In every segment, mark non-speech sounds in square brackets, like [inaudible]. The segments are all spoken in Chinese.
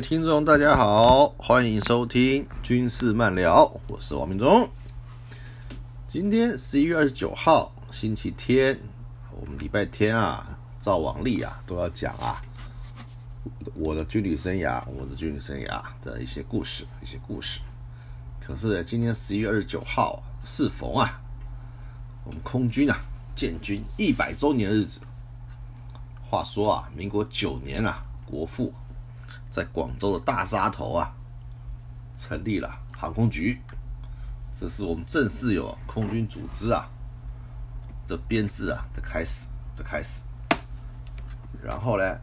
听众，大家好，欢迎收听军事漫聊，我是王明忠。今天十一月二十九号，星期天，我们礼拜天啊，照往例啊，都要讲啊，我的军旅生涯，我的军旅生涯的一些故事，一些故事。可是今天十一月二十九号，适逢啊，我们空军啊建军一百周年日子。话说啊，民国九年啊，国父。在广州的大沙头啊，成立了航空局，这是我们正式有空军组织啊的编制啊的开始的开始。然后呢，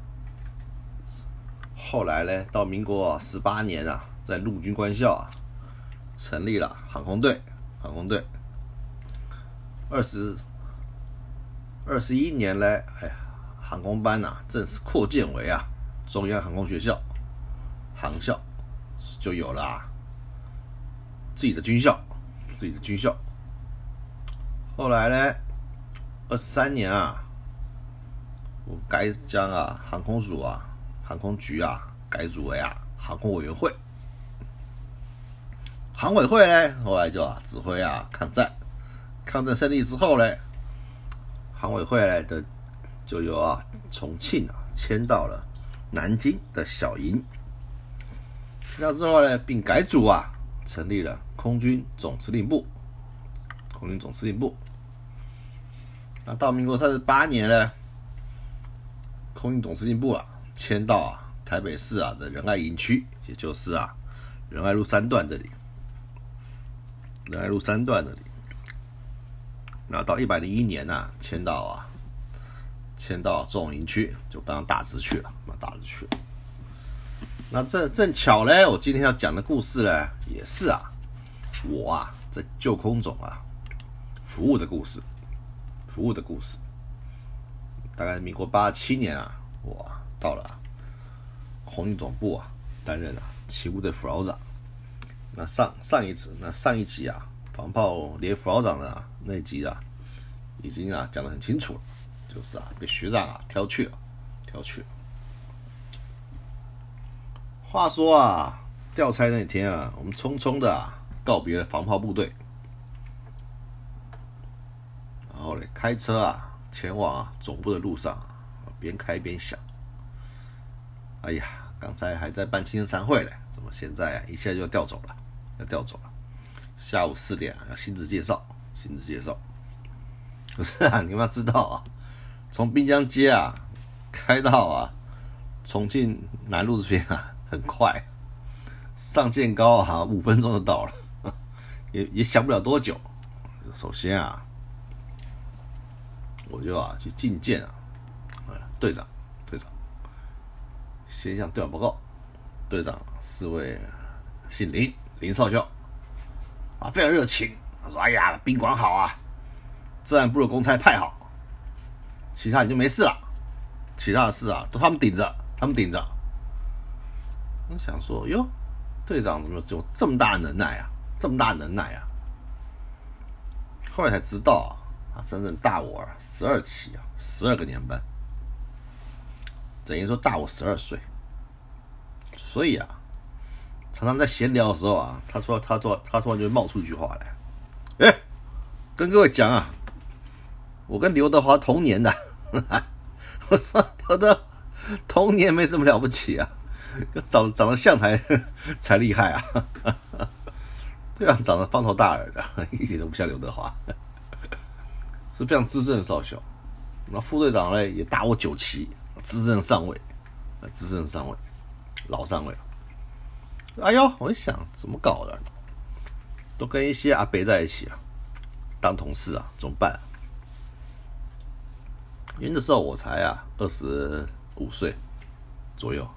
后来呢，到民国十八年啊，在陆军官校啊成立了航空队，航空队。二十二十一年呢，哎呀，航空班呐正式扩建为啊中央航空学校。航校就有了啊自己的军校，自己的军校。后来呢，二三年啊，我该将啊航空署啊、航空局啊改组为啊航空委员会。航委会呢，后来就啊指挥啊抗战，抗战胜利之后呢，航委会呢的就由啊重庆啊迁到了南京的小营。那之后呢，并改组啊，成立了空军总司令部。空军总司令部。那到民国三十八年呢，空军总司令部啊，迁到啊台北市啊的仁爱营区，也就是啊仁爱路三段这里。仁爱路三段这里。那到一百零一年呢，迁到啊迁到重营区，就搬到大直去了，搬大直去了。那这正巧嘞，我今天要讲的故事呢，也是啊，我啊在旧空总啊服务的故事，服务的故事。大概民国八七年啊，我到了空军总部啊，担任啊勤务的副老长。那上上一次，那上一集啊，防炮连副老长的那集啊，已经啊讲得很清楚了，就是啊被学长啊挑去了，挑去了。话说啊，调差那天啊，我们匆匆的啊告别了防炮部队，然后呢，开车啊前往啊总部的路上，边开边想，哎呀，刚才还在办青年餐会嘞，怎么现在啊一下就要调走了？要调走了？下午四点要新职介绍，新职介绍。可是啊，你们要知道啊，从滨江街啊开到啊重庆南路这边啊。很快，上建高啊，五分钟就到了，[laughs] 也也想不了多久。首先啊，我就啊去觐见啊，队长，队长，先向队长报告，队长是位姓林林少校，啊，非常热情。他说：“哎呀，宾馆好啊，治安部的公差派好，其他你就没事了，其他的事啊都他们顶着，他们顶着。”想说，哟，队长怎么有这么大能耐啊？这么大能耐啊！后来才知道啊，真正大我十二期啊，十二个年班，等于说大我十二岁。所以啊，常常在闲聊的时候啊，他说，他说，他突然就冒出一句话来：“哎，跟各位讲啊，我跟刘德华同年的。[laughs] ”我说：“刘德同年没什么了不起啊。” [laughs] 长长得像才才厉害啊！对啊，长得方头大耳的，一点都不像刘德华，是非常资深的少校。那副队长呢，也大我九期，资深上尉，资深上尉，老上尉。哎呦，我一想，怎么搞的？都跟一些阿伯在一起啊，当同事啊，怎么办？因为那时候我才啊二十五岁左右。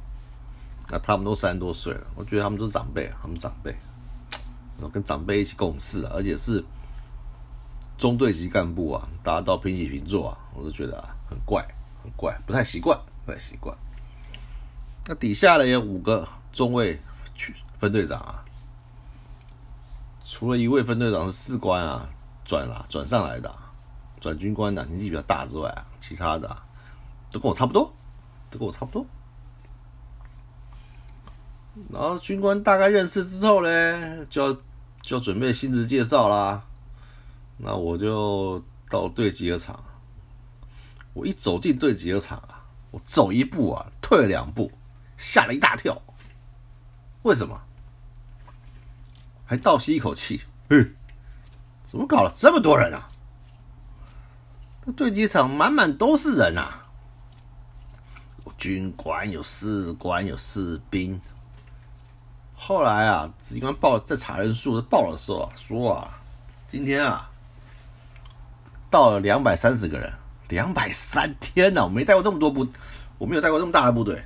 那他们都三十多岁了，我觉得他们都是长辈，他们长辈，然后跟长辈一起共事，而且是中队级干部啊，大家都平起平坐啊，我都觉得啊，很怪，很怪，不太习惯，不太习惯。那底下呢有五个中尉区分队长啊，除了一位分队长是士官啊，转了转上来的，转军官的年纪比较大之外啊，其他的都跟我差不多，都跟我差不多。然后军官大概认识之后呢，就就准备薪资介绍啦。那我就到对集合场，我一走进对集合场啊，我走一步啊，退两步，吓了一大跳。为什么？还倒吸一口气，嗯，怎么搞了这么多人啊？对机场满满都是人啊！有军官，有士官，有士兵。后来啊，指挥官报在查人数报的时候，说啊，今天啊，到了两百三十个人，两百三天呐！我没带过这么多部，我没有带过这么大的部队，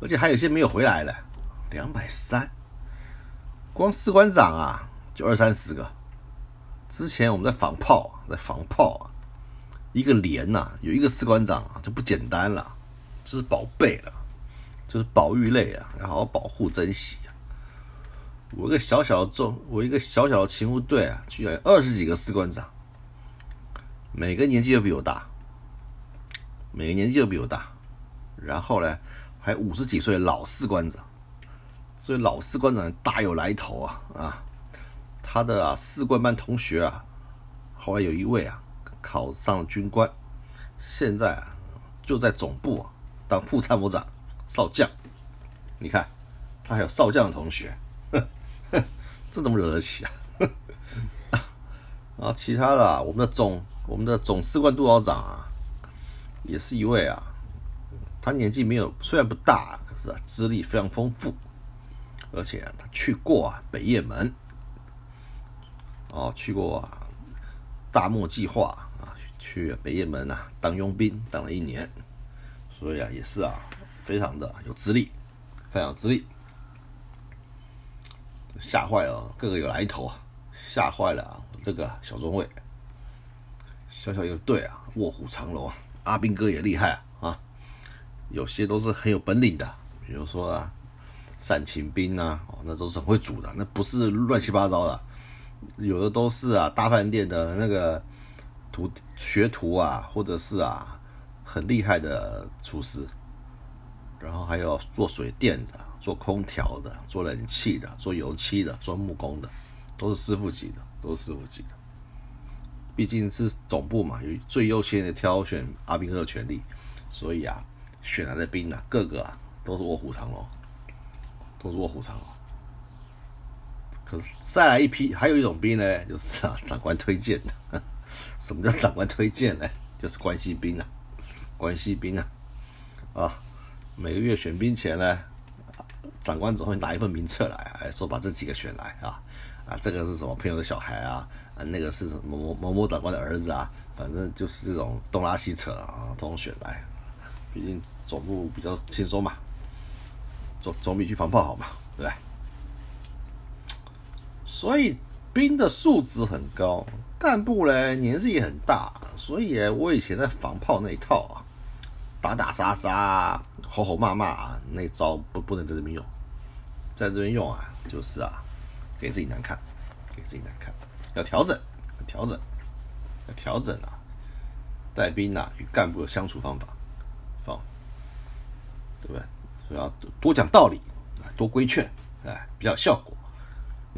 而且还有些没有回来的，两百三。光士官长啊，就二三十个。之前我们在防炮，在防炮啊，一个连呐，有一个士官长就不简单了，这是宝贝了，就是保育类啊，要好好保护珍惜啊。我一个小小的中，我一个小小的勤务队啊，居然二十几个士官长，每个年纪都比我大，每个年纪都比我大，然后呢，还五十几岁老士官长。这位老士官长大有来头啊啊！他的士官班同学啊，后来有一位啊考上军官，现在啊就在总部当副参谋长、少将。你看，他还有少将的同学，[laughs] 这怎么惹得起啊？[laughs] 啊，其他的，我们的总我们的总士官督导长啊，也是一位啊，他年纪没有虽然不大，可是啊资历非常丰富。而且他去过啊北雁门，哦，去过啊大漠计划啊，去北雁门啊当佣兵，当了一年，所以啊也是啊非常的有资历，非常有资历，吓坏了，个个有来头啊，吓坏了啊这个小中尉，小小一个队啊卧虎藏龙，阿兵哥也厉害啊，有些都是很有本领的，比如说啊。散勤兵啊，哦，那都是很会煮的，那不是乱七八糟的，有的都是啊，大饭店的那个徒学徒啊，或者是啊很厉害的厨师，然后还有做水电的、做空调的、做冷气的、做油漆的、做木工的，都是师傅级的，都是师傅级的。毕竟是总部嘛，有最优先的挑选阿兵哥的权利，所以啊，选来的兵啊，个个啊都是卧虎藏龙。都是卧虎藏龙，可是再来一批，还有一种兵呢，就是啊，长官推荐的。[laughs] 什么叫长官推荐呢？就是关系兵啊，关系兵啊，啊，每个月选兵前呢，长官总会拿一份名册来，哎说把这几个选来啊，啊，这个是什么朋友的小孩啊，啊，那个是什么某某某长官的儿子啊，反正就是这种东拉西扯啊，都选来，毕竟总部比较轻松嘛。总总比去防炮好嘛，对吧？所以兵的素质很高，干部呢年纪也很大，所以我以前在防炮那一套啊，打打杀杀、吼吼骂骂那招不不能在这边用，在这边用啊，就是啊，给自己难看，给自己难看，要调整，调整，要调整啊，带兵啊与干部的相处方法，放，对不对？要多讲道理，多规劝，哎，比较效果。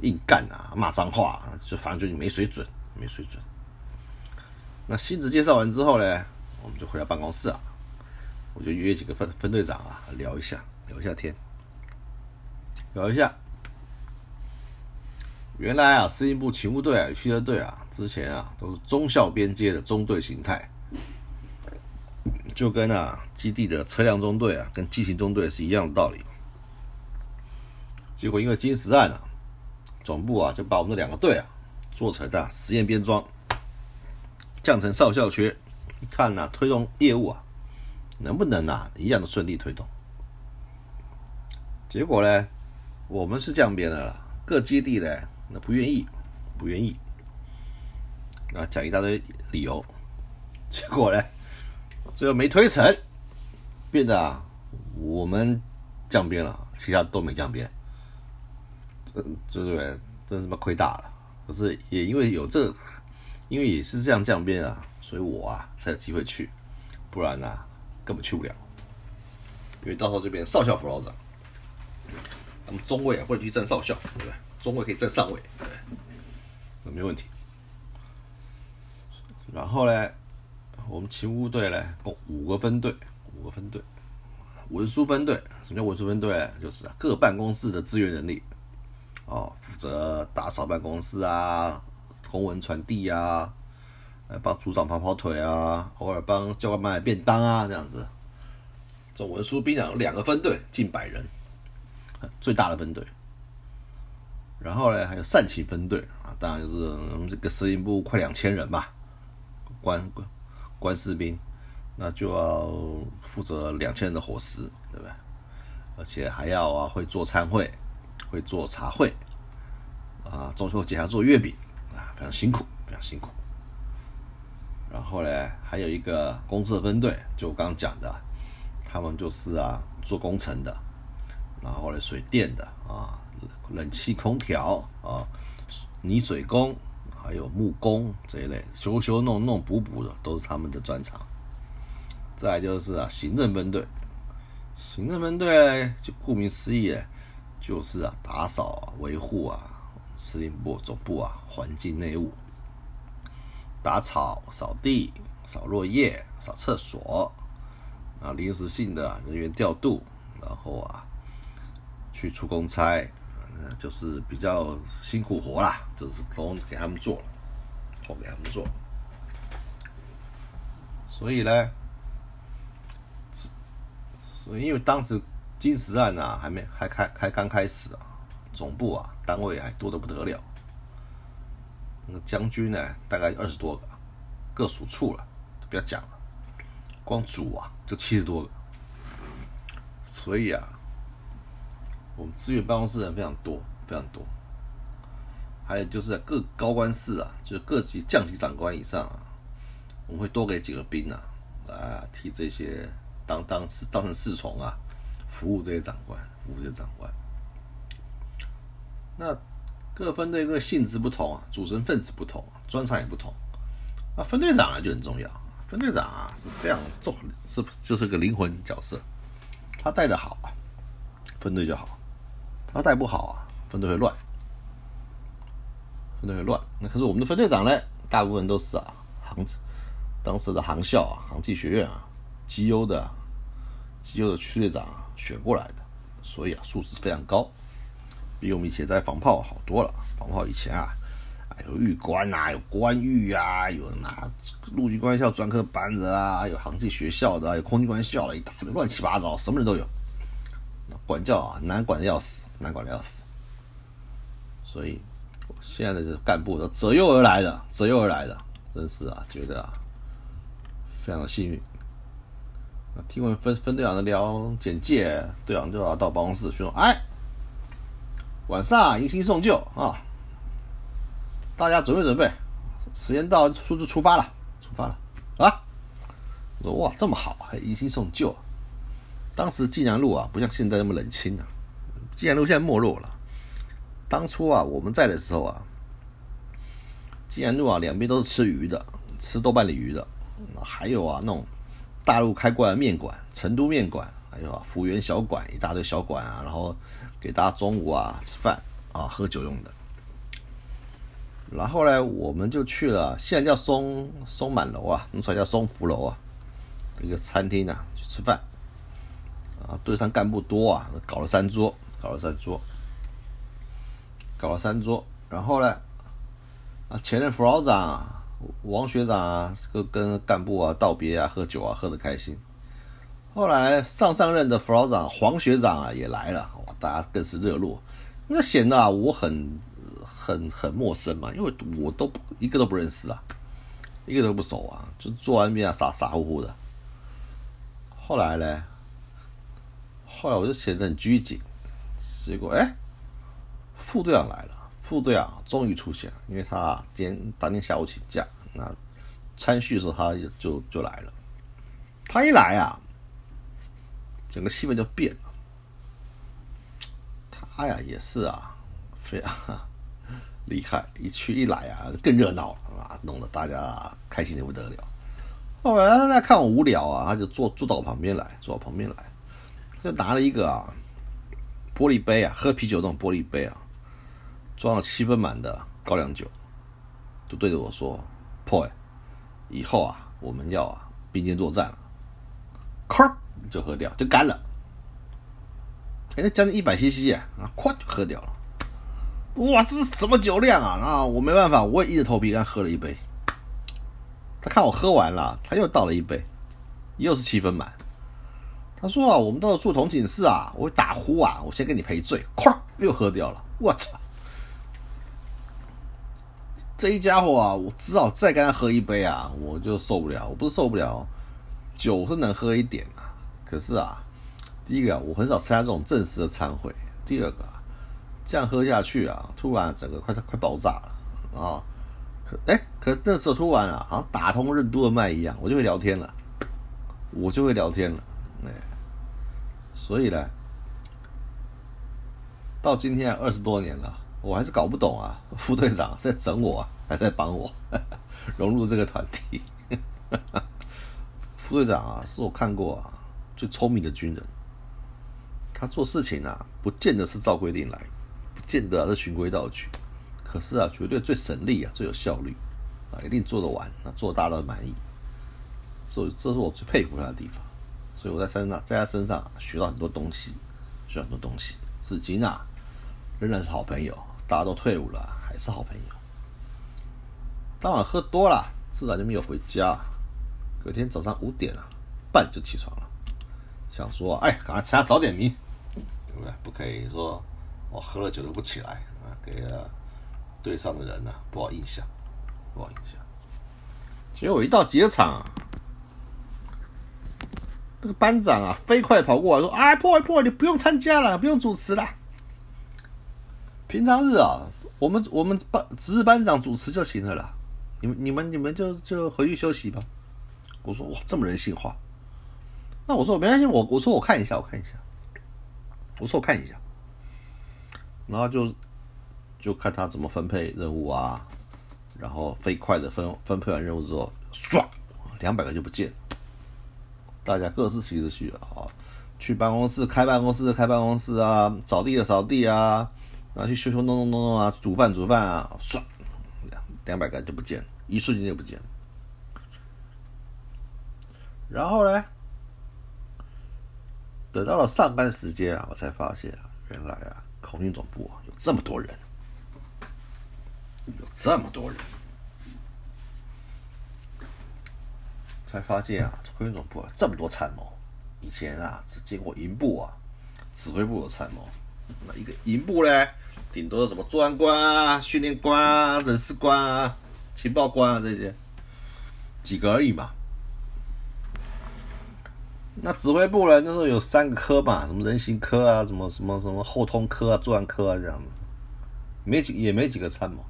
硬干啊，骂脏话，啊就反正就你没水准，没水准。那新职介绍完之后呢，我们就回到办公室啊，我就约几个分分队长啊聊一下，聊一下天，聊一下。原来啊，司令部勤务队啊、驱车队啊，之前啊都是中校边阶的中队形态。就跟啊基地的车辆中队啊，跟机型中队是一样的道理。结果因为金石案啊，总部啊就把我们的两个队啊做成啊实验编装，降成少校缺，看呐推动业务啊能不能啊一样的顺利推动。结果呢，我们是降编的了，各基地呢那不愿意，不愿意，啊讲一大堆理由，结果呢。[laughs] 最后没推成，变得啊，我们降编了，其他都没降编，这这对，真是妈亏大了。可是也因为有这，因为也是这样降编啊，所以我啊才有机会去，不然呢根本去不了。因为到时候这边少校辅导长，那么中尉啊，或者去站少校，对不对？中尉可以站上尉，对，那没问题。然后呢，我们勤务队呢，共五个分队，五个分队。文书分队，什么叫文书分队？就是各办公室的资源能力，哦，负责打扫办公室啊，公文传递啊，来帮组长跑跑腿啊，偶尔帮教官买便当啊，这样子。这文书兵长有，两个分队，近百人，最大的分队。然后呢，还有善勤分队啊，当然就是我们这个司令部快两千人吧，官官官士兵。那就要负责两千人的伙食，对不对？而且还要啊，会做餐会，会做茶会，啊，中秋节还要做月饼，啊，非常辛苦，非常辛苦。然后嘞，还有一个公厕分队，就我刚讲的，他们就是啊，做工程的，然后嘞，水电的啊，冷气空调啊，泥水工，还有木工这一类，修修弄弄补补的，都是他们的专长。再就是啊，行政分队，行政分队就顾名思义，就是啊，打扫维护啊，司令部总部啊，环境内务，打草、扫地、扫落叶、扫厕所，啊，临时性的人员调度，然后啊，去出公差，就是比较辛苦活啦，就是都给他们做了，都给他们做，所以呢。所以，因为当时金石案啊，还没还开还刚开始啊，总部啊单位还多得不得了。那将军呢，大概二十多个，各属处了，不要讲了，光组啊就七十多个。所以啊，我们资源办公室人非常多，非常多。还有就是各高官室啊，就是各级将级长官以上啊，我们会多给几个兵啊，啊替这些。当当当成侍从啊，服务这些长官，服务这些长官。那各分队各性质不同啊，组成分子不同，专长也不同。那分队长呢就很重要，分队长啊是非常重，是就是个灵魂角色。他带的好啊，分队就好；他带不好啊，分队会乱，分队会乱。那可是我们的分队长呢，大部分都是啊航当时的航校啊，航技学院啊。绩优的、绩优的区队长啊选过来的，所以啊，素质非常高，比我们以前在防炮好多了。防炮以前啊，啊有狱官呐，有官狱啊，有拿陆军官校专科班的啊，有航技学校的，有空军官校的，一大堆乱七八糟，什么人都有。管教啊，难管的要死，难管的要死。所以现在的这干部都择优而来的，择优而来的，真是啊，觉得啊，非常幸运。听完分分队长的聊简介，队长就要到办公室说：“哎，晚上迎新送旧啊，大家准备准备，时间到，出就出发了，出发了啊！”我说：“哇，这么好，还迎新送旧。”当时济南路啊，不像现在那么冷清啊。济南路现在没落了。当初啊，我们在的时候啊，济南路啊，两边都是吃鱼的，吃豆瓣鲤鱼的，还有啊那种。大陆开过来的面馆，成都面馆，还有啊福源小馆，一大堆小馆啊，然后给大家中午啊吃饭啊喝酒用的。然后呢，我们就去了，现在叫松松满楼啊，那时候叫松福楼啊，一个餐厅啊去吃饭。啊，队上干部多啊，搞了三桌，搞了三桌，搞了三桌。然后呢，啊前任副老长。王学长啊，跟跟干部啊道别啊，喝酒啊，喝得开心。后来上上任的副老长黄学长啊也来了，哇，大家更是热络。那显得我很很很陌生嘛，因为我都一个都不认识啊，一个都不熟啊，就坐那边啊傻傻乎乎的。后来呢，后来我就显得很拘谨。结果哎，副队长来了。副队长终于出现了，因为他今天当天下午请假，那参叙的时候他就就来了。他一来啊，整个气氛就变了。他呀也是啊，非常 [laughs] 厉害，一去一来啊更热闹了啊，弄得大家开心的不得了。后来他看我无聊啊，他就坐坐到我旁边来，坐我旁边来，就拿了一个啊玻璃杯啊，喝啤酒那种玻璃杯啊，装了七分满的高粱酒，就对着我说：“Boy，以后啊，我们要啊并肩作战了。”咵就喝掉，就干了。哎，那将近一百 CC 啊，啊，咵就喝掉了。哇，这是什么酒量啊？啊，我没办法，我也硬着头皮跟他喝了一杯。他看我喝完了，他又倒了一杯，又是七分满。他说啊，我们到了住同寝室啊，我打呼啊，我先给你赔罪。咵，又喝掉了。我操！这一家伙啊，我只好再跟他喝一杯啊，我就受不了。我不是受不了，酒是能喝一点啊，可是啊，第一个啊我很少参加这种正式的餐会，第二个啊，这样喝下去啊，突然整个快快爆炸了啊！可哎，可这时候突然啊，好像打通任督二脉一样，我就会聊天了，我就会聊天了，哎。所以呢，到今天二十多年了，我还是搞不懂啊，副队长在整我，啊还是在帮我 [laughs] 融入这个团体？副队长啊，是我看过啊最聪明的军人，他做事情啊，不见得是照规定来，不见得是循规蹈矩，可是啊，绝对最省力啊，最有效率啊，一定做得完，那做大家都满意，这这是我最佩服他的地方。所以我在身上，在他身上学到很多东西，学很多东西。至今啊，仍然是好朋友。大家都退伍了，还是好朋友。当晚喝多了，自然就没有回家。隔天早上五点啊半就起床了，想说，哎，赶快查早点名，对不对？不可以说我喝了酒都不起来啊，给队上的人呢不好印象，不好印象。结果一到结场。这个班长啊，飞快跑过来说：“哎，破破，你不用参加了，不用主持了。平常日啊，我们我们班值日班长主持就行了啦。你们你们你们就就回去休息吧。”我说：“哇，这么人性化。”那我说：“没关系，我我说我看一下，我看一下。”我说：“我看一下。”然后就就看他怎么分配任务啊，然后飞快的分分配完任务之后，唰，两百个就不见。大家各司其职去啊，去办公室开办公室开办公室啊，扫地的扫地啊，然后去修修弄弄弄弄啊，煮饭煮饭啊，唰，两两百个就不见，一瞬间就不见了。然后呢，等到了上班时间啊，我才发现啊，原来啊，空军总部啊有这么多人，有这么多人。才发现啊，空军总部啊这么多参谋，以前啊只见过营部啊，指挥部的参谋。那一个营部呢，顶多什么作案官啊、训练官啊、人事官啊、情报官啊这些，几个而已嘛。那指挥部呢，那时候有三个科嘛，什么人行科啊，什么什么什么后通科啊、作案科啊这样的，没几也没几个参谋。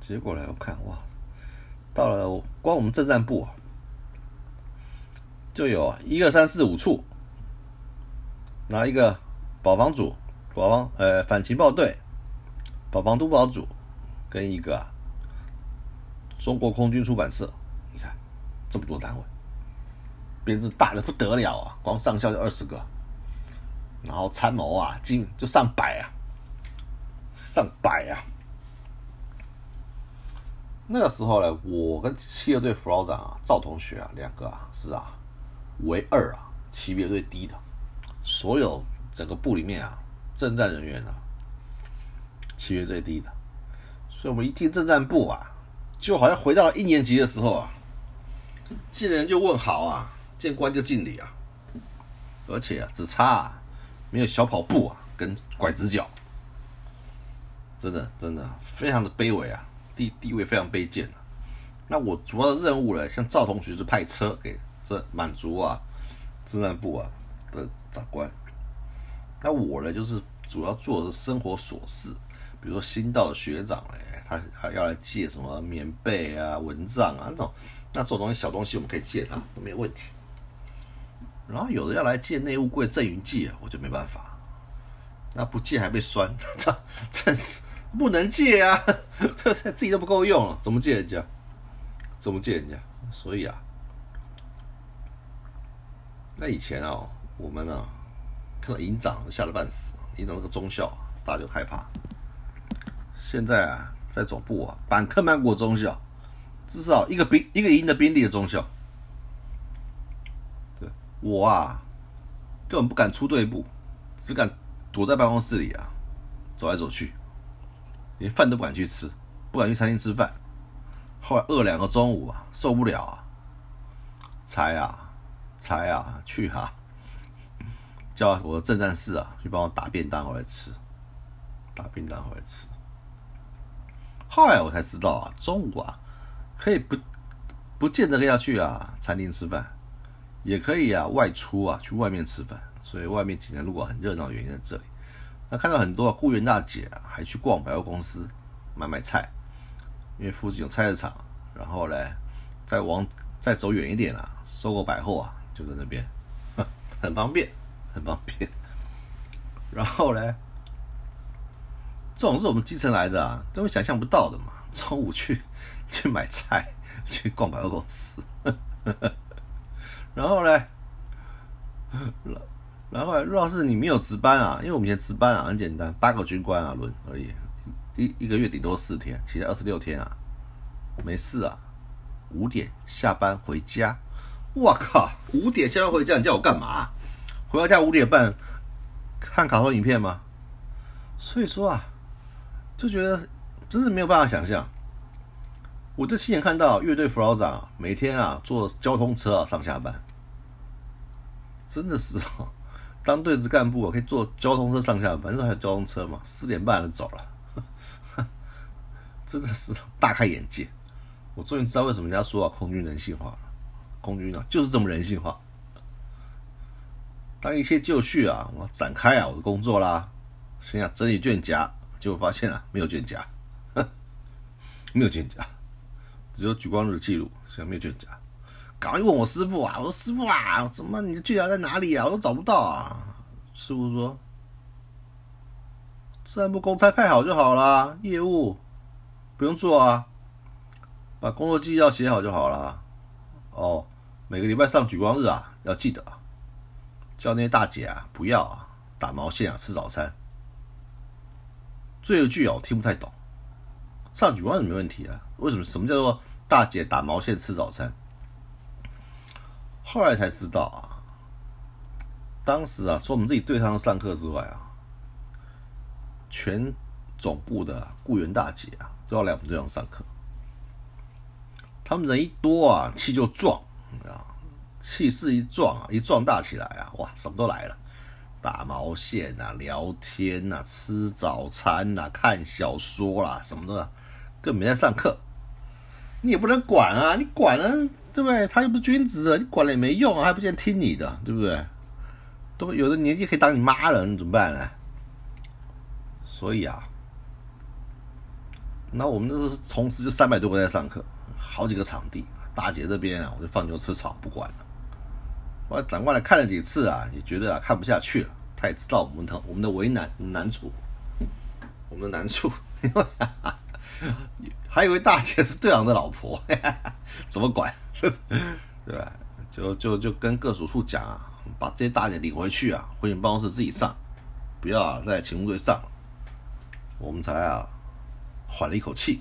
结果来我看哇。到了光我们政战部，就有一二三四五处，拿一个保防组、保防呃反情报队、保防督保组，跟一个中国空军出版社，你看这么多单位，编制大的不得了啊！光上校就二十个，然后参谋啊，经就上百啊，上百啊。那个时候呢，我跟七二队副老长啊，赵同学啊，两个啊是啊，为二啊，级别最低的。所有整个部里面啊，政战人员啊，级别最低的。所以我们一进政战部啊，就好像回到了一年级的时候啊，见人就问好啊，见官就敬礼啊，而且啊，只差啊，没有小跑步啊，跟拐直角，真的真的非常的卑微啊。地地位非常卑贱那我主要的任务呢，像赵同学是派车给这满族啊、政战部啊的长官。那我呢，就是主要做的生活琐事，比如说新到的学长哎，他要来借什么棉被啊、蚊帐啊那种，那这种东西小东西我们可以借他都没问题。然后有的要来借内务柜镇云剂啊，我就没办法，那不借还被酸，[laughs] 这真是。不能借啊，[laughs] 这自己都不够用，怎么借人家？怎么借人家？所以啊，那以前啊，我们呢看到营长吓得半死，营长是个中校，大家就害怕。现在啊，在总部啊，板克曼国中校，至少一个兵一个营的兵力的中校。我啊，根本不敢出队部，只敢躲在办公室里啊，走来走去，连饭都不敢去吃，不敢去餐厅吃饭。后来饿两个中午啊，受不了啊，才啊才啊去哈，叫我的正战士啊去帮我打便当回来吃，打便当回来吃。后来我才知道啊，中午啊可以不不见得要去啊餐厅吃饭，也可以啊外出啊去外面吃饭。所以外面今天如果很热闹，原因在这里。那看到很多雇员大姐啊，还去逛百货公司买买菜。因为附近有菜市场，然后呢，再往再走远一点啊，搜狗百货啊，就在那边，很方便，很方便。然后呢，这种是我们基层来的啊，根本想象不到的嘛。中午去去买菜，去逛百货公司，然后呢，[laughs] 然后如果是你没有值班啊，因为我们以前值班啊很简单，八个军官啊轮而已。一一个月顶多四天，其他二十六天啊，没事啊，五点下班回家，我靠，五点下班回家，你叫我干嘛？回到家五点半看卡通影片吗？所以说啊，就觉得真是没有办法想象。我这亲眼看到乐队副老长每天啊坐交通车啊上下班，真的是哦，当队子干部可以坐交通车上下班，那还有交通车嘛？四点半就走了。[laughs] 真的是大开眼界，我终于知道为什么人家说啊，空军人性化。空军啊，就是这么人性化。当一切就绪啊，我展开啊我的工作啦，心想整理卷夹，结果发现啊，没有卷夹，[laughs] 没有卷夹，只有举光日记录，现在没有卷夹。赶快问我师傅啊，我说师傅啊，怎么你的卷夹在哪里啊？我都找不到啊。师傅说，自然部公差派好就好啦，业务。不用做啊，把工作纪要写好就好了。哦，每个礼拜上举光日啊，要记得叫那些大姐啊不要啊打毛线啊吃早餐。最后一句啊我听不太懂，上举光日没问题啊，为什么？什么叫做大姐打毛线吃早餐？后来才知道啊，当时啊，除我们自己对上上课之外啊，全总部的雇员大姐啊。都要来我们这样上课，他们人一多啊，气就壮，啊，气势一壮啊，一壮大起来啊，哇，什么都来了，打毛线呐，聊天呐，吃早餐呐，看小说啦，什么的，更没在上课，你也不能管啊，你管了，对不对？他又不是君子，你管了也没用啊，还不见听你的，对不对？都有的年纪可以当你妈了，你怎么办呢？所以啊。那我们这是同时就三百多个在上课，好几个场地。大姐这边啊，我就放牛吃草不管了。我长官来看了几次啊，也觉得啊看不下去了。他也知道我们的我们的为难难处，我们的难处。[laughs] 还以为大姐是队长的老婆，[laughs] 怎么管？[laughs] 对吧？就就就跟各属处讲啊，把这些大姐领回去啊，回你办公室自己上，不要啊在勤务队上。我们才啊。缓了一口气。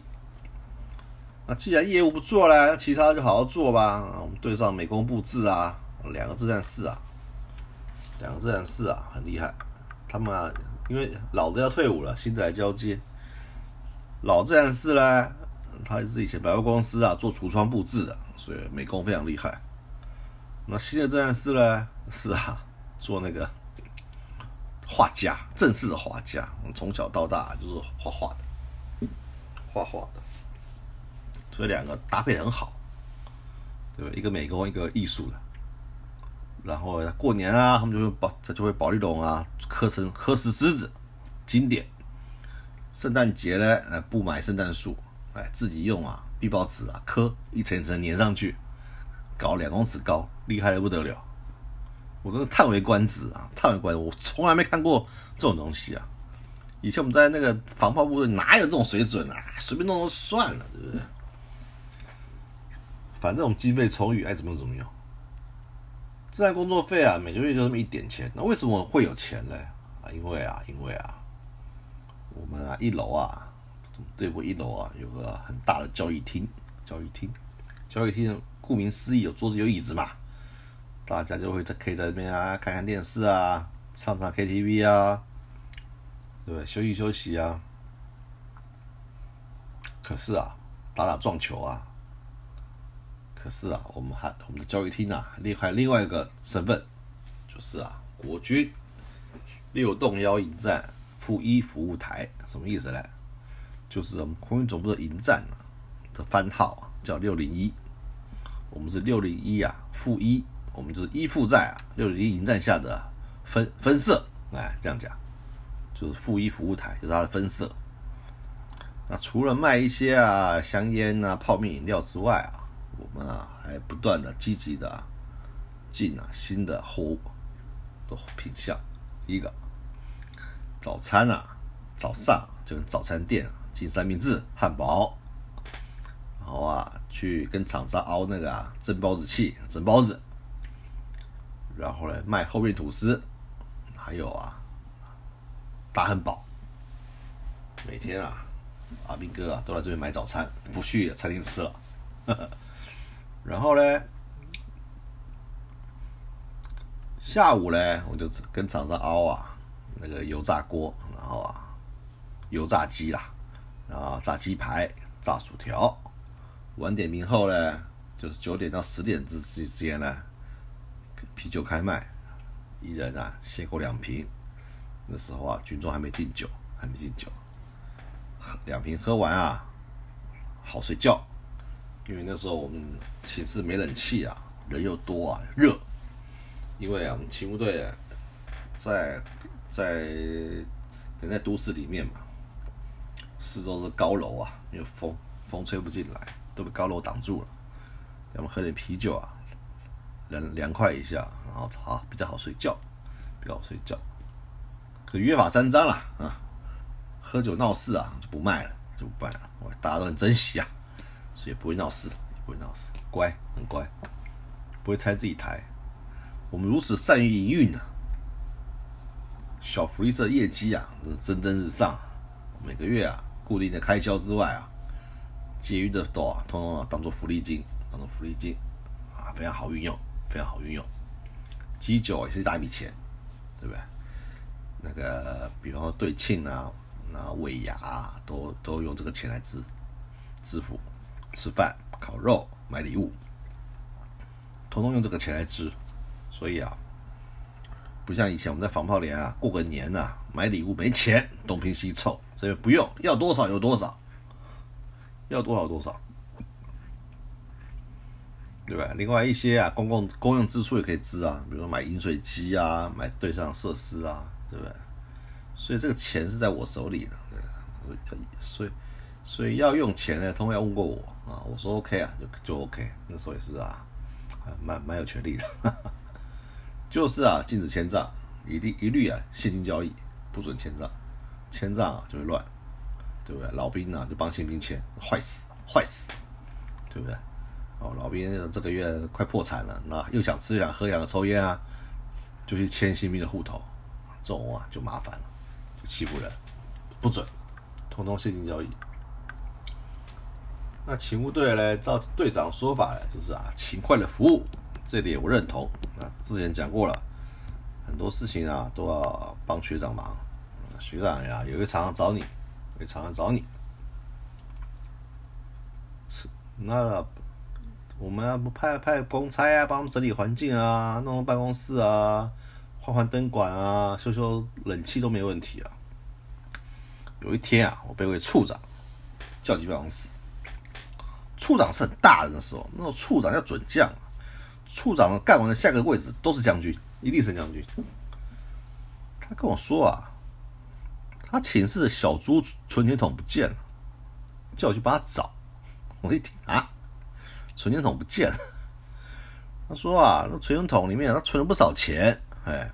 那既然业务不做了，那其他就好好做吧。我们队上美工布置啊，两个自战士啊，两个自战士啊，很厉害。他们啊，因为老的要退伍了，新的来交接。老自战士呢，他是以前百货公司啊做橱窗布置的，所以美工非常厉害。那新的自战士呢，是啊，做那个画家，正式的画家。从小到大就是画画的。画画的，所以两个搭配很好，对一个美工，一个艺术的。然后过年啊，他们就会保，他就会保利龙啊，刻成刻石狮子，经典。圣诞节呢，呃，不买圣诞树，哎，自己用啊，壁报纸啊，磕一层一层粘上去，搞两公尺高，厉害的不得了。我真的叹为观止啊，叹为观止，我从来没看过这种东西啊。以前我们在那个防炮部队哪有这种水准啊？随便弄弄算了，对不对？反正我们经费充裕，爱怎么怎么用。自然工作费啊，每个月就这么一点钱。那为什么会有钱呢？啊，因为啊，因为啊，我们啊一楼啊，这部一楼啊有个很大的交易厅，交易厅，交易厅顾名思义有桌子有椅子嘛，大家就会在可以在这边啊看看电视啊，唱唱 KTV 啊，对不对？休息休息啊。可是啊，打打撞球啊。可是啊，我们还我们的教育厅啊，另还另外一个身份，就是啊，国军六洞幺营站负一服务台，什么意思呢？就是我们空军总部的营站啊的番号叫六零一，我们是六零一啊负一，我们就是依附在啊六零一营站下的分分社，哎，这样讲，就是负一服务台，就是它的分社。那除了卖一些啊香烟啊、泡面饮料之外啊，我们啊还不断的积极的进啊新的货物的品相。第一个早餐啊，早上就跟早餐店进三明治、汉堡，然后啊去跟厂商熬那个啊蒸包子器蒸包子，然后呢卖厚面吐司，还有啊大汉堡，每天啊。阿斌哥啊，都来这边买早餐，不去餐厅吃了。[laughs] 然后呢，下午呢，我就跟厂商熬啊，那个油炸锅，然后啊，油炸鸡啦，然后炸鸡排、炸薯条。晚点名后呢，就是九点到十点之之间呢，啤酒开卖，一人啊限购两瓶。那时候啊，军中还没禁酒，还没禁酒。两瓶喝完啊，好睡觉。因为那时候我们寝室没冷气啊，人又多啊，热。因为啊，我们勤务队在在等在都市里面嘛，四周是高楼啊，因为风风吹不进来，都被高楼挡住了。要么喝点啤酒啊，凉凉快一下，然后好比较好睡觉，比较好睡觉。可约法三章了啊。喝酒闹事啊，就不卖了，就不卖了。大家都很珍惜啊，所以不会闹事，不会闹事，乖，很乖，不会拆自己台。我们如此善于营运啊，小福利社业绩啊，蒸蒸日上。每个月啊，固定的开销之外啊，结余的都啊，通通啊当做福利金，当做福利金啊，非常好运用，非常好运用。基酒也是一大笔钱，对不对？那个，比方说对庆啊。那尾牙都都用这个钱来支支付，吃饭、烤肉、买礼物，统统用这个钱来支。所以啊，不像以前我们在防炮连啊，过个年呐，买礼物没钱，东拼西凑，这边不用，要多少有多少，要多少多少，对吧？另外一些啊，公共公用支出也可以支啊，比如说买饮水机啊，买对上设施啊，对不对？所以这个钱是在我手里的，对，所以所以要用钱呢，通常要问过我啊，我说 OK 啊，就就 OK，那时候也是啊，蛮蛮有权利的，就是啊，禁止签账，一律一律啊，现金交易，不准签账，签账啊就会乱，对不对？老兵呢就帮新兵签，坏死坏死，对不对？哦，老兵这个月快破产了，那又想吃又想喝又想抽烟啊，就去签新兵的户头，这种啊就麻烦了。就欺负人不准，通通现金交易。那勤务队呢？照队长说法呢，就是啊，勤快的服务，这点我认同。啊，之前讲过了，很多事情啊都要帮学长忙。学长呀，有一常常找你，会常常找你。那我们要不派派公差啊，帮整理环境啊，弄弄办公室啊，换换灯管啊，修修冷气都没问题啊。有一天啊，我被位处长叫进办公室。处长是很大人的时候，那种处长叫准将。处长干完的下个位置都是将军，一定是将军。他跟我说啊，他寝室的小猪存钱筒不见了，叫我去帮他找。我一听啊，存钱筒不见了。他说啊，那存钱筒里面他存了不少钱，哎，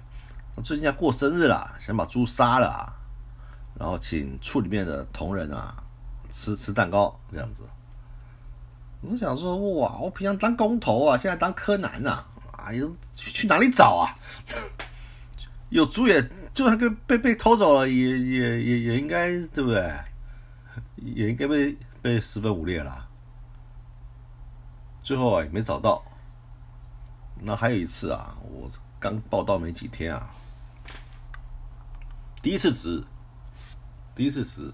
他最近要过生日了，想把猪杀了。然后请处里面的同仁啊吃吃蛋糕这样子，我想说哇，我平常当工头啊，现在当柯南呐，啊，有去去哪里找啊？[laughs] 有猪也就算被被被偷走了，也也也也应该对不对？也应该被被四分五裂了。最后啊也没找到。那还有一次啊，我刚报道没几天啊，第一次值，第一次值。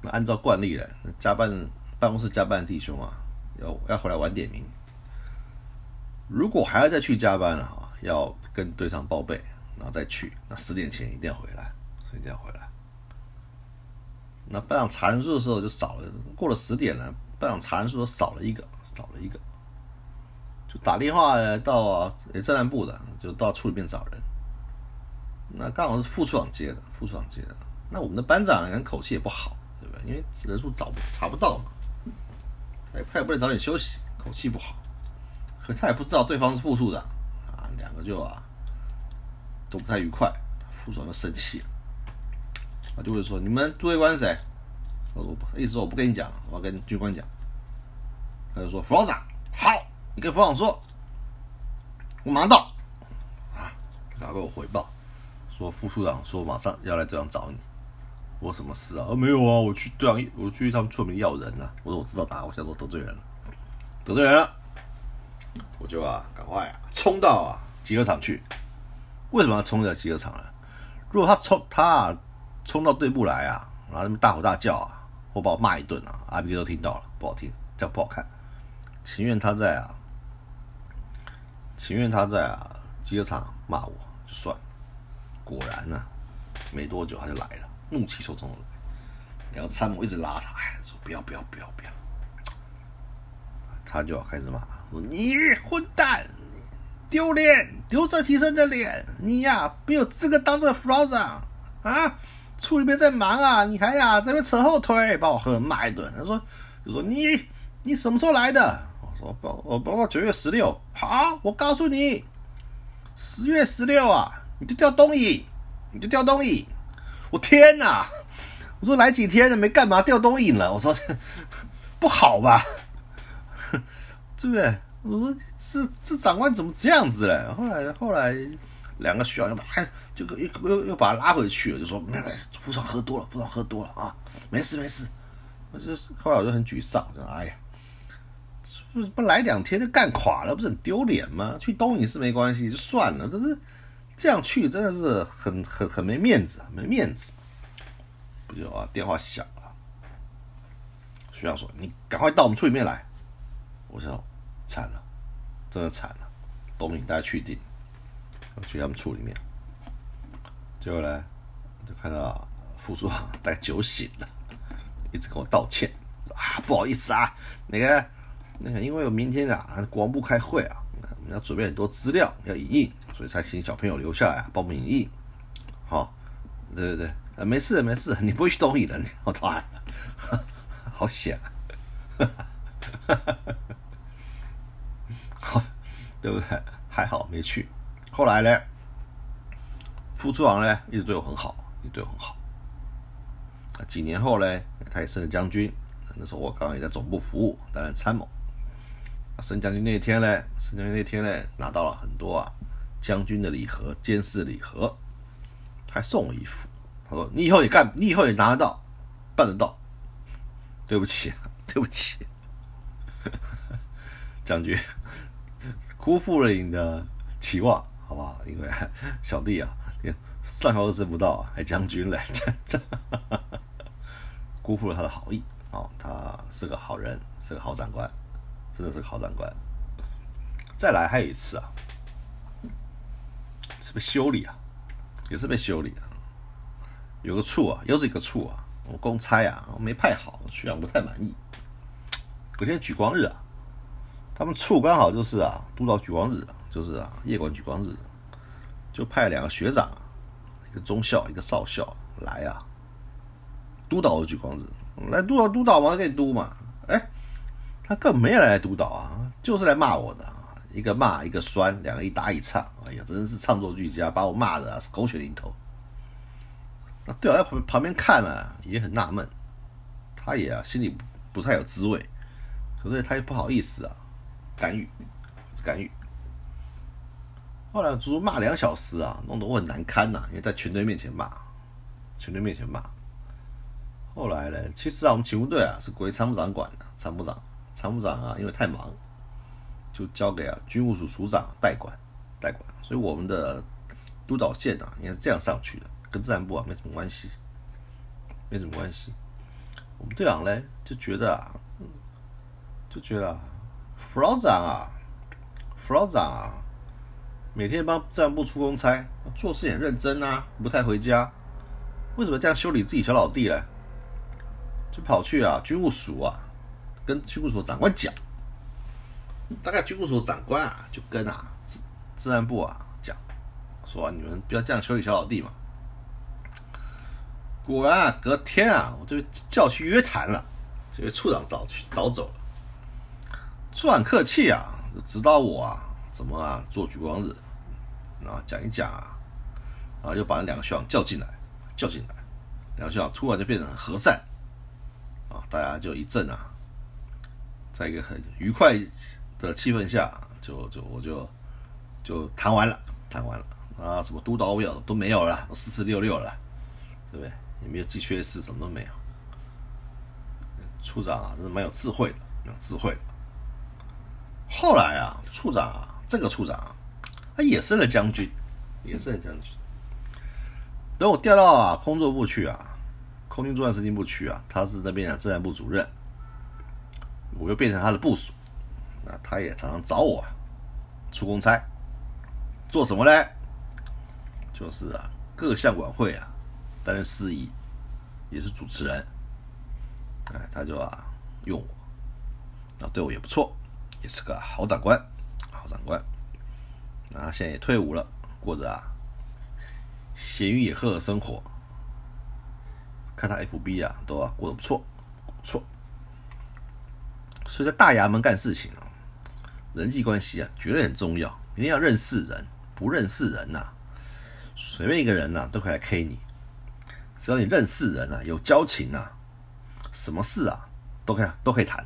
那按照惯例呢，加班办公室加班的弟兄啊，要要回来晚点名。如果还要再去加班了啊，要跟队长报备，然后再去。那十点前一定要回来，一定要回来。那班长查人数的时候就少了，过了十点了，班长查人数都少了一个，少了一个。就打电话到诶侦南部的，就到处里面找人。那刚好是副处长接的，副处长接的。那我们的班长人口气也不好，对不对？因为人数找不查不到嘛，哎，他也不能早点休息，口气不好。可他也不知道对方是副处长啊，两个就啊都不太愉快。副处长就生气了，啊，就会说：“你们诸位官谁？”我：“意思说我不跟你讲，我要跟军官讲。”他就说：“副长好。”你跟副长说，我马上到啊！他给我回报说，副处长说马上要来队长找你。我什么事啊？啊，没有啊，我去队长，我去他们村里要人了。我说我知道他，我想说得罪人了，得罪人了，我就啊赶快啊冲到啊集合场去。为什么要冲到集合场呢？如果他冲他啊冲到队部来啊，然后他们大吼大叫啊，或把我骂一顿啊，阿 B 都听到了，不好听，这样不好看。情愿他在啊。情愿他在啊集合场骂我就算了，果然呢，没多久他就来了，怒气冲冲的来，两个参谋一直拉他，哎，说不要不要不要不要，他就要开始骂，说你混蛋，丢脸，丢这提升的脸，你呀没有资格当这个副老长啊，处里面在忙啊，你还呀在那扯后腿，把我狠狠骂一顿，他说就说你你什么时候来的？我说报我报告九月十六，好，我告诉你，十月十六啊，你就调东营，你就调东营。我天哪！我说来几天了，没干嘛，调东影了。我说不好吧？[laughs] 对不对？我说这这长官怎么这样子嘞？后来后来两个学长又把就又又又把他拉回去了，就说副长喝多了，副长喝多了啊，没事没事。我就是后来我就很沮丧，说哎呀。不不来两天就干垮了，不是很丢脸吗？去东影是没关系，就算了。但是这样去真的是很很很没面子，没面子。不就啊？电话响了，徐亮说：“你赶快到我们处里面来。”我说：“惨了，真的惨了。”东影大家去定，去他们处里面。结果呢，就看到副处长带酒醒了，一直跟我道歉啊，不好意思啊，那个。那个，因为我明天啊，国防部开会啊，要准备很多资料要影印，所以才请小朋友留下来帮我们影印。好，对对对，呃，没事没事，[laughs] 你不会去东影的，我操，[laughs] 好险，[laughs] 好，对不对？还好没去。后来呢，副处长呢一直对我很好，一直对我很好。几年后呢，他也升了将军。那时候我刚刚也在总部服务，担任参谋。升将军那天呢，升将军那天呢，拿到了很多啊将军的礼盒、监视礼盒，还送我一副。他说：“你以后也干，你以后也拿得到，办得到。”对不起，[laughs] 对不起，将军，辜负了你的期望，好不好？因为小弟啊，上校都升不到，还将军嘞，这 [laughs] 这，[laughs] 辜负了他的好意。哦，他是个好人，是个好长官。真的是好长官。再来还有一次啊，是被修理啊，也是被修理啊。有个处啊，又是一个处啊，我公差啊，我没派好，学长不太满意。隔天举光日啊，他们处刚好就是啊，督导举光日，就是啊，夜管举光日，就派两个学长，一个中校，一个少校来啊，督导的举光日，来督导督导嘛，给你督嘛，哎。他根本没有来督导啊，就是来骂我的，一个骂一个酸，两个一打一唱，哎呀，真是唱作俱佳，把我骂的是狗血淋头。那队长在旁旁边看了也很纳闷，他也啊心里不太有滋味，可是他又不好意思啊干预，干预。后来足足骂两小时啊，弄得我很难堪呐，因为在全队面前骂，全队面前骂。后来呢，其实啊，我们勤务队啊是归参谋长管的，参谋长，参谋长啊，因为太忙，就交给啊军务署署长代管，代管。所以我们的督导线啊，应该是这样上去的，跟自然部啊没什么关系，没什么关系。我们队长呢就觉得啊，就觉得啊副老长啊，副老长啊。每天帮自然部出公差，做事也认真啊，不太回家。为什么这样修理自己小老弟呢？就跑去啊军务署啊，跟军务所长官讲。大概军务所长官啊，就跟啊自自然部啊讲，说你们不要这样修理小老弟嘛。果然啊，隔天啊，我就叫去约谈了，这位处长早去早走了。处长客气啊，指导我啊。怎么啊？做举光日，啊讲一讲啊，然后又把那两个校长叫进来，叫进来，两个校长突然就变成和善，啊，大家就一阵啊，[laughs] 在一个很愉快的气氛下，就就我就就谈完了，谈完了啊，什么督导表都没有了，四四六六了，对不对？也没有记缺失，什么都没有。处长啊，真是蛮有智慧的，有智慧的。后来啊，处长啊。这个处长啊，他也升了将军，也升了将军。等我调到啊空作部去啊，空军作战司令部去啊，他是那边的自然部主任，我又变成他的部属，那他也常常找我出公差，做什么呢？就是啊各项晚会啊担任司仪，也是主持人。哎，他就啊用我，那对我也不错，也是个好长官。好长官，那现在也退伍了，过着啊闲云野鹤的生活。看他 FB 啊，都啊过得不错，不错。所以在大衙门干事情啊，人际关系啊绝对很重要，一定要认识人，不认识人呐，随便一个人呐都可以来 K 你。只要你认识人啊，有交情啊，什么事啊都可以都可以谈，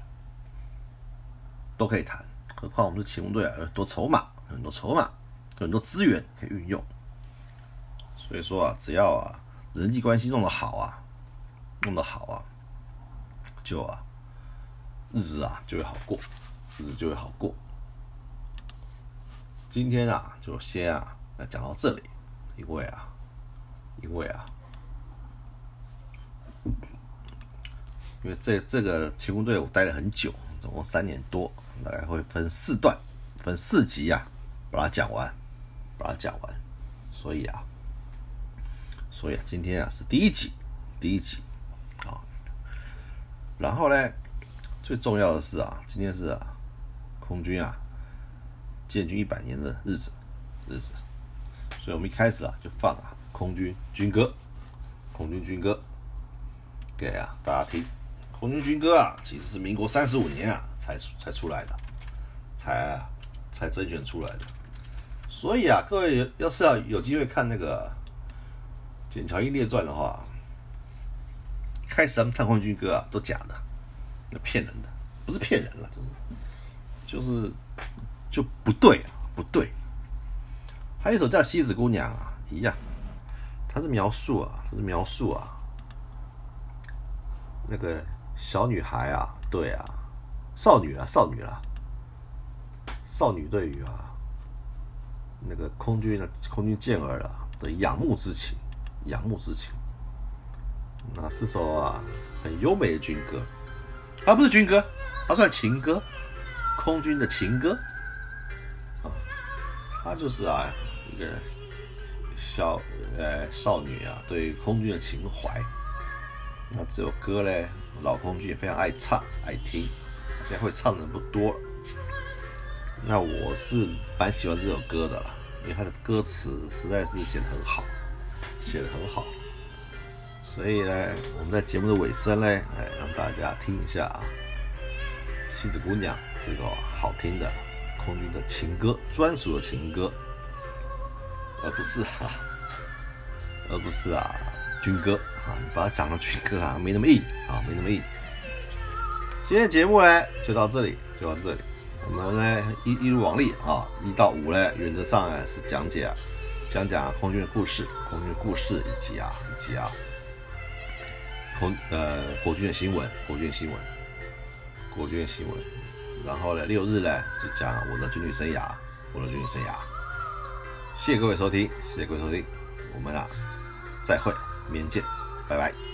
都可以谈。何况我们是启蒙队啊，有很多筹码，很多筹码，很多资源可以运用。所以说啊，只要啊人际关系弄得好啊，弄得好啊，就啊日子啊就会好过，日子就会好过。今天啊就先啊来讲到这里，因为啊因为啊因为这这个启蒙队我待了很久，总共三年多。大概会分四段，分四集啊，把它讲完，把它讲完。所以啊，所以啊，今天啊是第一集，第一集啊。然后呢，最重要的是啊，今天是，空军啊建军一百年的日子，日子。所以我们一开始啊就放啊空军军歌，空军军歌给啊大家听。空军军歌啊，其实是民国三十五年啊才才出来的，才啊才甄选出来的。所以啊，各位要是要有机会看那个《简乔英列传》的话，开始咱们唱空军歌啊都假的，那骗人的，不是骗人了，就是就是就不对啊，不对。还有一首叫《西子姑娘》啊，一样，它是描述啊，它是描述啊，那个。小女孩啊，对啊，少女啊，少女啊，少女对于啊那个空军的空军健儿啊的仰慕之情，仰慕之情，那是首啊很优美的军歌，而不是军歌，它算情歌，空军的情歌啊，它就是啊一个小呃少女啊对空军的情怀，那这首歌嘞。老空军也非常爱唱爱听，现在会唱的人不多。那我是蛮喜欢这首歌的了，因为它的歌词实在是写的很好，写的很好。所以呢，我们在节目的尾声呢，哎，让大家听一下啊，《西子姑娘》这首好听的空军的情歌，专属的情歌，而不是哈，而不是啊，军歌。啊，你把它讲成军歌啊，没那么硬啊，没那么硬。今天节目呢，就到这里，就到这里。我们呢一一如往例啊，一到五呢，原则上呢是讲解讲讲空军的故事，空军的故事以及啊以及啊空呃国军的新闻，国军的新闻，国军的新闻。然后呢，六日呢就讲我的军旅生涯，我的军旅生涯。谢谢各位收听，谢谢各位收听，我们啊再会，明天见，拜拜。